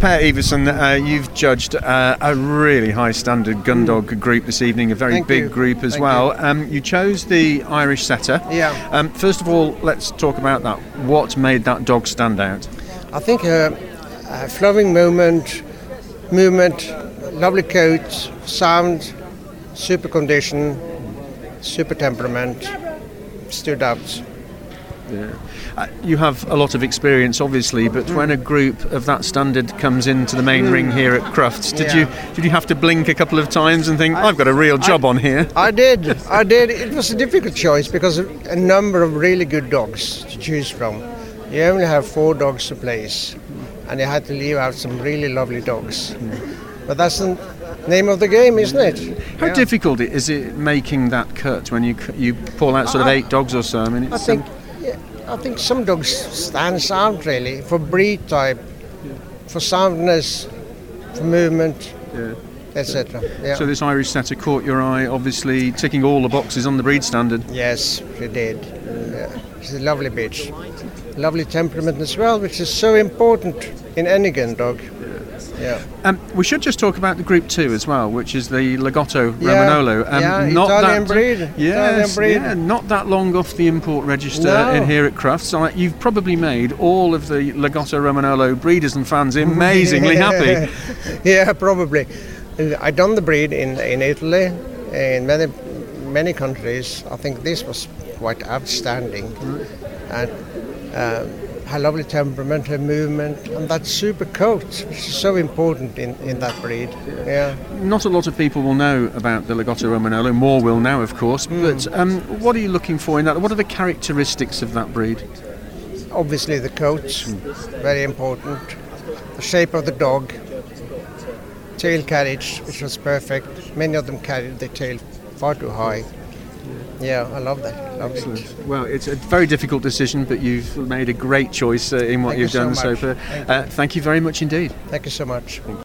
Per Iversen, uh, you've judged uh, a really high standard Gundog group this evening, a very Thank big you. group as Thank well. Um, you chose the Irish setter. Yeah. Um, first of all, let's talk about that. What made that dog stand out? I think uh, uh, flowing movement, movement, lovely coat, sound, super condition, super temperament, stood out. Uh, you have a lot of experience, obviously, but when a group of that standard comes into the main ring here at Crufts, did Yeah. you did you have to blink a couple of times and think, I've got a real job on here? I did, I did. It was a difficult choice because of a number of really good dogs to choose from. You only have four dogs to place, and you had to leave out some really lovely dogs. But that's the name of the game, isn't it? How Yeah. difficult is it making that cut when you you pull out sort of I- eight dogs or so? I mean, I think, um, yeah, I think some dogs stands out really for breed type, for soundness, for movement, Yeah. etc. Yeah. So this Irish setter caught your eye, obviously ticking all the boxes on the breed standard. yes, she did. Yeah. She's a lovely bitch. Lovely temperament as well, which is so important in any gun dog. Yeah. Um, we should just talk about the Group Two as well, which is the Lagotto Yeah, Romagnolo. Um, yeah, not Italian that, breed, Yes, Italian breed. yeah, not that long off the import register No. in here at Crufts. So like, you've probably made all of the Lagotto Romagnolo breeders and fans amazingly happy. yeah, probably. I done the breed in in Italy, in many many countries. I think this was quite outstanding, and um, her lovely temperament, her movement, and that super coat, which is so important in, in that breed. Yeah. Not a lot of people will know about the Lagotto Romagnolo. More will now, of course. Hmm. But um, what are you looking for in that? What are the characteristics of that breed? Obviously, the coat, very important. The shape of the dog, tail carriage, which was perfect. Many of them carried the tail far too high. Yeah, I love that. Love it. Well, it's a very difficult decision, but you've made a great choice uh, in what Thank you you've so done so much. far. Thank Uh, thank you very much indeed. Thank you so much.